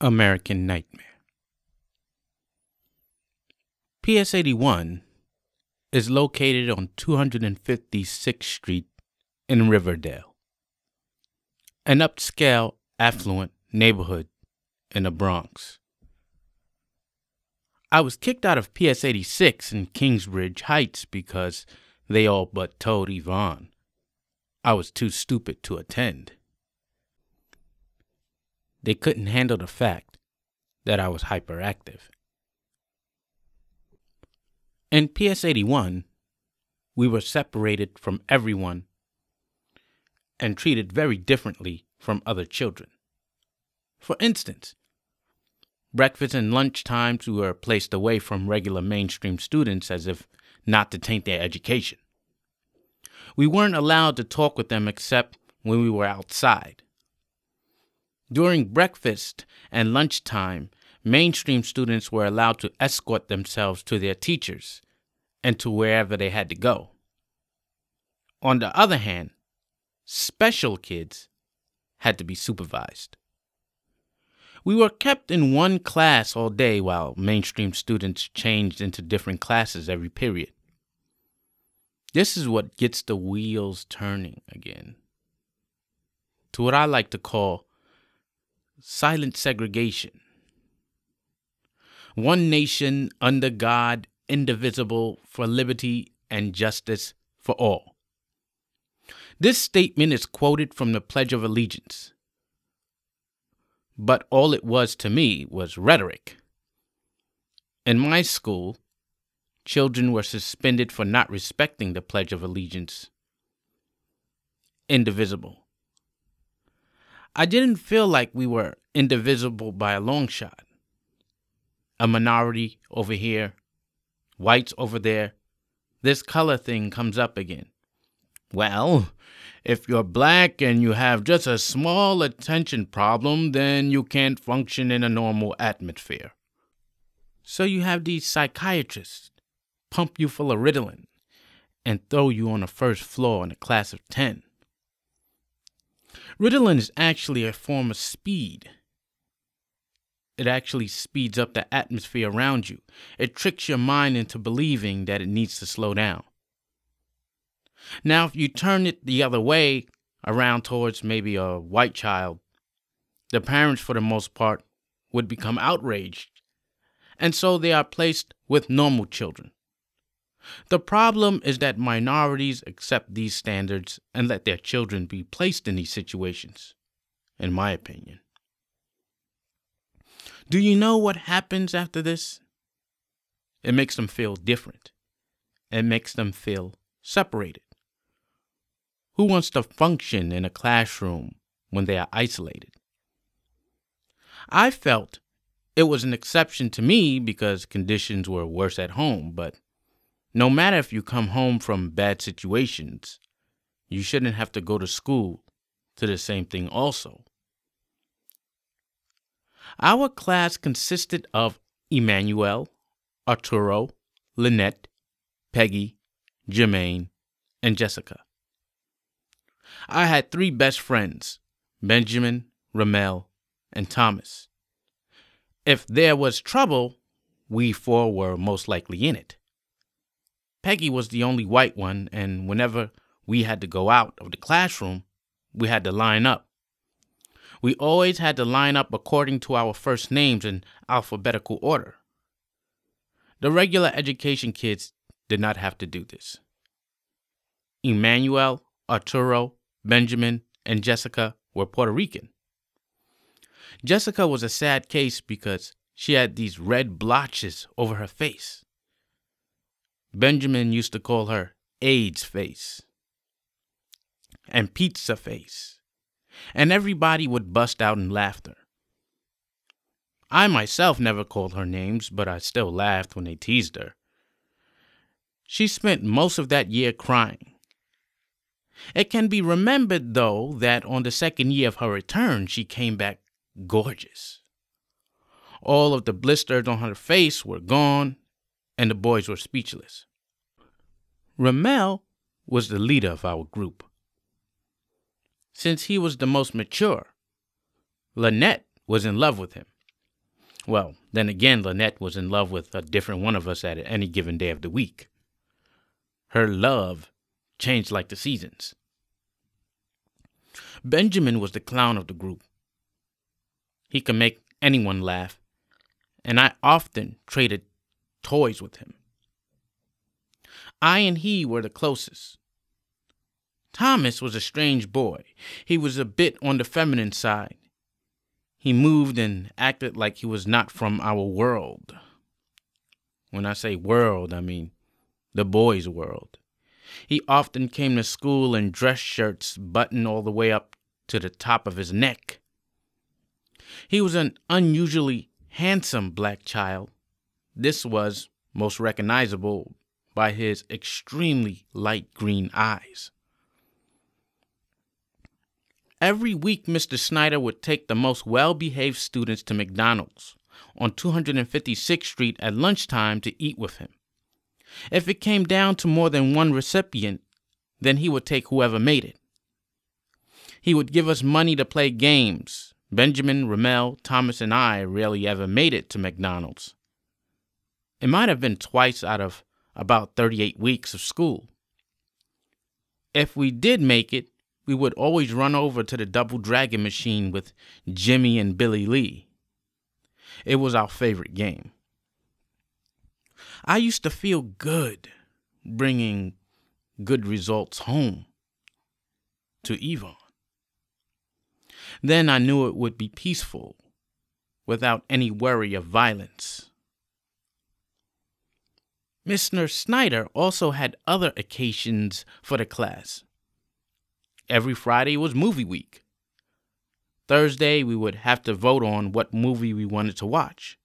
American Nightmare. PS 81 is located on 256th Street in Riverdale, an upscale, affluent neighborhood in the Bronx. I was kicked out of PS 86 in Kingsbridge Heights because they all but told Yvonne I was too stupid to attend. They couldn't handle the fact that I was hyperactive. In PS 81, we were separated from everyone and treated very differently from other children. For instance, breakfast and lunch times were placed away from regular mainstream students as if not to taint their education. We weren't allowed to talk with them except when we were outside. During breakfast and lunchtime, mainstream students were allowed to escort themselves to their teachers and to wherever they had to go. On the other hand, special kids had to be supervised. We were kept in one class all day while mainstream students changed into different classes every period. This is what gets the wheels turning again to what I like to call silent segregation. One nation under God, indivisible, for liberty and justice for all. This statement is quoted from the Pledge of Allegiance. But all it was to me was rhetoric. In my school, children were suspended for not respecting the Pledge of Allegiance. Indivisible. I didn't feel like we were indivisible by a long shot. A minority over here, whites over there. This color thing comes up again. Well, if you're black and you have just a small attention problem, then you can't function in a normal atmosphere. So you have these psychiatrists pump you full of Ritalin and throw you on the first floor in a class of 10. Ritalin is actually a form of speed. It actually speeds up the atmosphere around you. It tricks your mind into believing that it needs to slow down. Now, if you turn it the other way, around towards maybe a white child, the parents, for the most part, would become outraged. And so they are placed with normal children. The problem is that minorities accept these standards and let their children be placed in these situations, in my opinion. Do you know what happens after this? It makes them feel different. It makes them feel separated. Who wants to function in a classroom when they are isolated? I felt it was an exception to me because conditions were worse at home, but no matter if you come home from bad situations, you shouldn't have to go to school to the same thing also. Our class consisted of Emmanuel, Arturo, Lynette, Peggy, Jermaine, and Jessica. I had three best friends Benjamin, Ramel, and Thomas. If there was trouble, we four were most likely in it. Peggy was the only white one, and whenever we had to go out of the classroom, we had to line up. We always had to line up according to our first names in alphabetical order. The regular education kids did not have to do this. Emmanuel, Arturo, Benjamin, and Jessica were Puerto Rican. Jessica was a sad case because she had these red blotches over her face. Benjamin used to call her AIDS face and pizza face, and everybody would bust out in laughter. I myself never called her names, but I still laughed when they teased her. She spent most of that year crying. It can be remembered, though, that on the second year of her return, she came back gorgeous. All of the blisters on her face were gone, and the boys were speechless. Ramel was the leader of our group. Since he was the most mature, Lynette was in love with him. Well, then again, Lynette was in love with a different one of us at any given day of the week. Her love changed like the seasons. Benjamin was the clown of the group. He could make anyone laugh, and I often traded toys with him. I and he were the closest. Thomas was a strange boy. He was a bit on the feminine side. He moved and acted like he was not from our world. When I say world, I mean the boys' world. He often came to school in dress shirts buttoned all the way up to the top of his neck. He was an unusually handsome black child. This was most recognizable by his extremely light green eyes. Every week, Mr. Snyder would take the most well behaved students to McDonald's on 256th Street at lunchtime to eat with him. If it came down to more than one recipient, then he would take whoever made it. He would give us money to play games. Benjamin, Ramel, Thomas, and I rarely ever made it to McDonald's. It might have been twice out of about 38 weeks of school. If we did make it, we would always run over to the Double Dragon machine with Jimmy and Billy Lee. It was our favorite game. I used to feel good bringing good results home to Yvonne. Then I knew it would be peaceful without any worry of violence. Mr. Snyder also had other occasions for the class. Every Friday was movie week. Thursday, we would have to vote on what movie we wanted to watch.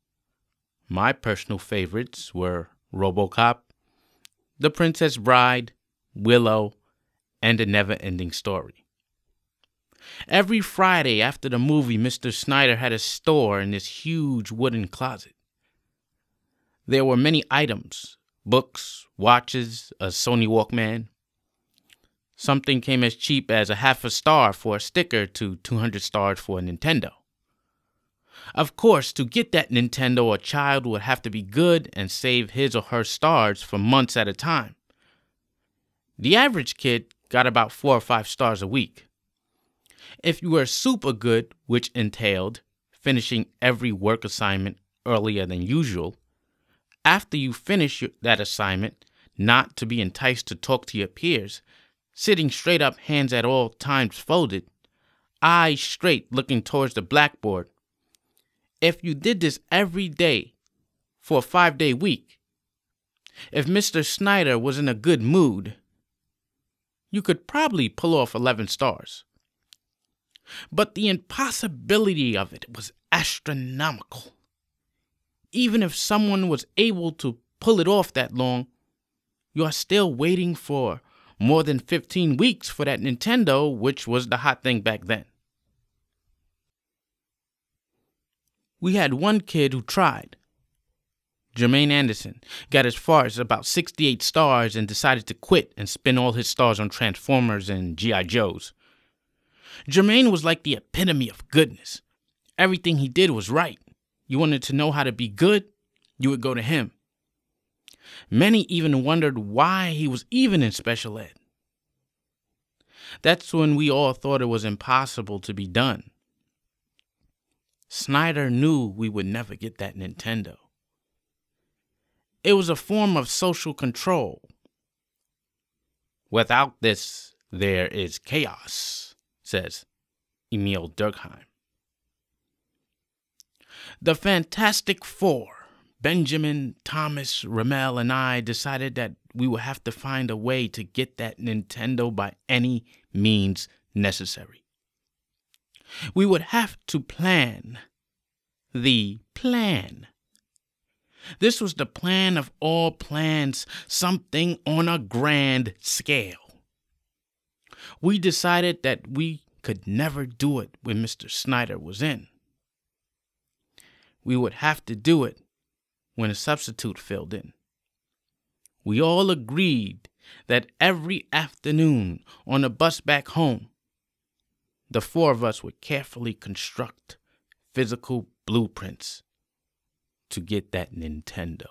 My personal favorites were Robocop, The Princess Bride, Willow, and The Never Ending Story. Every Friday after the movie, Mr. Snyder had a store in this huge wooden closet. There were many items books, watches, a Sony Walkman, Something came as cheap as a half a star for a sticker to 200 stars for a Nintendo. Of course, to get that Nintendo, a child would have to be good and save his or her stars for months at a time. The average kid got about four or five stars a week. If you were super good, which entailed finishing every work assignment earlier than usual, after you finish that assignment, not to be enticed to talk to your peers, sitting straight up, hands at all times folded, eyes straight looking towards the blackboard. If you did this every day for a five day week, if Mr. Snyder was in a good mood, you could probably pull off 11 stars. But the impossibility of it was astronomical. Even if someone was able to pull it off that long, you are still waiting for more than 15 weeks for that Nintendo, which was the hot thing back then. We had one kid who tried. Jermaine Anderson got as far as about 68 stars and decided to quit and spend all his stars on Transformers and G.I. Joes. Jermaine was like the epitome of goodness. Everything he did was right. You wanted to know how to be good, you would go to him. Many even wondered why he was even in special ed. That's when we all thought it was impossible to be done. Snyder knew we would never get that Nintendo. It was a form of social control. Without this, there is chaos, says Emile Durkheim. The Fantastic Four Benjamin, Thomas, Ramel, and I decided that we would have to find a way to get that Nintendo by any means necessary. We would have to plan the plan. This was the plan of all plans, something on a grand scale. We decided that we could never do it when Mr. Snyder was in. We would have to do it when a substitute filled in. We all agreed that every afternoon on the bus back home, the four of us would carefully construct physical blueprints to get that Nintendo.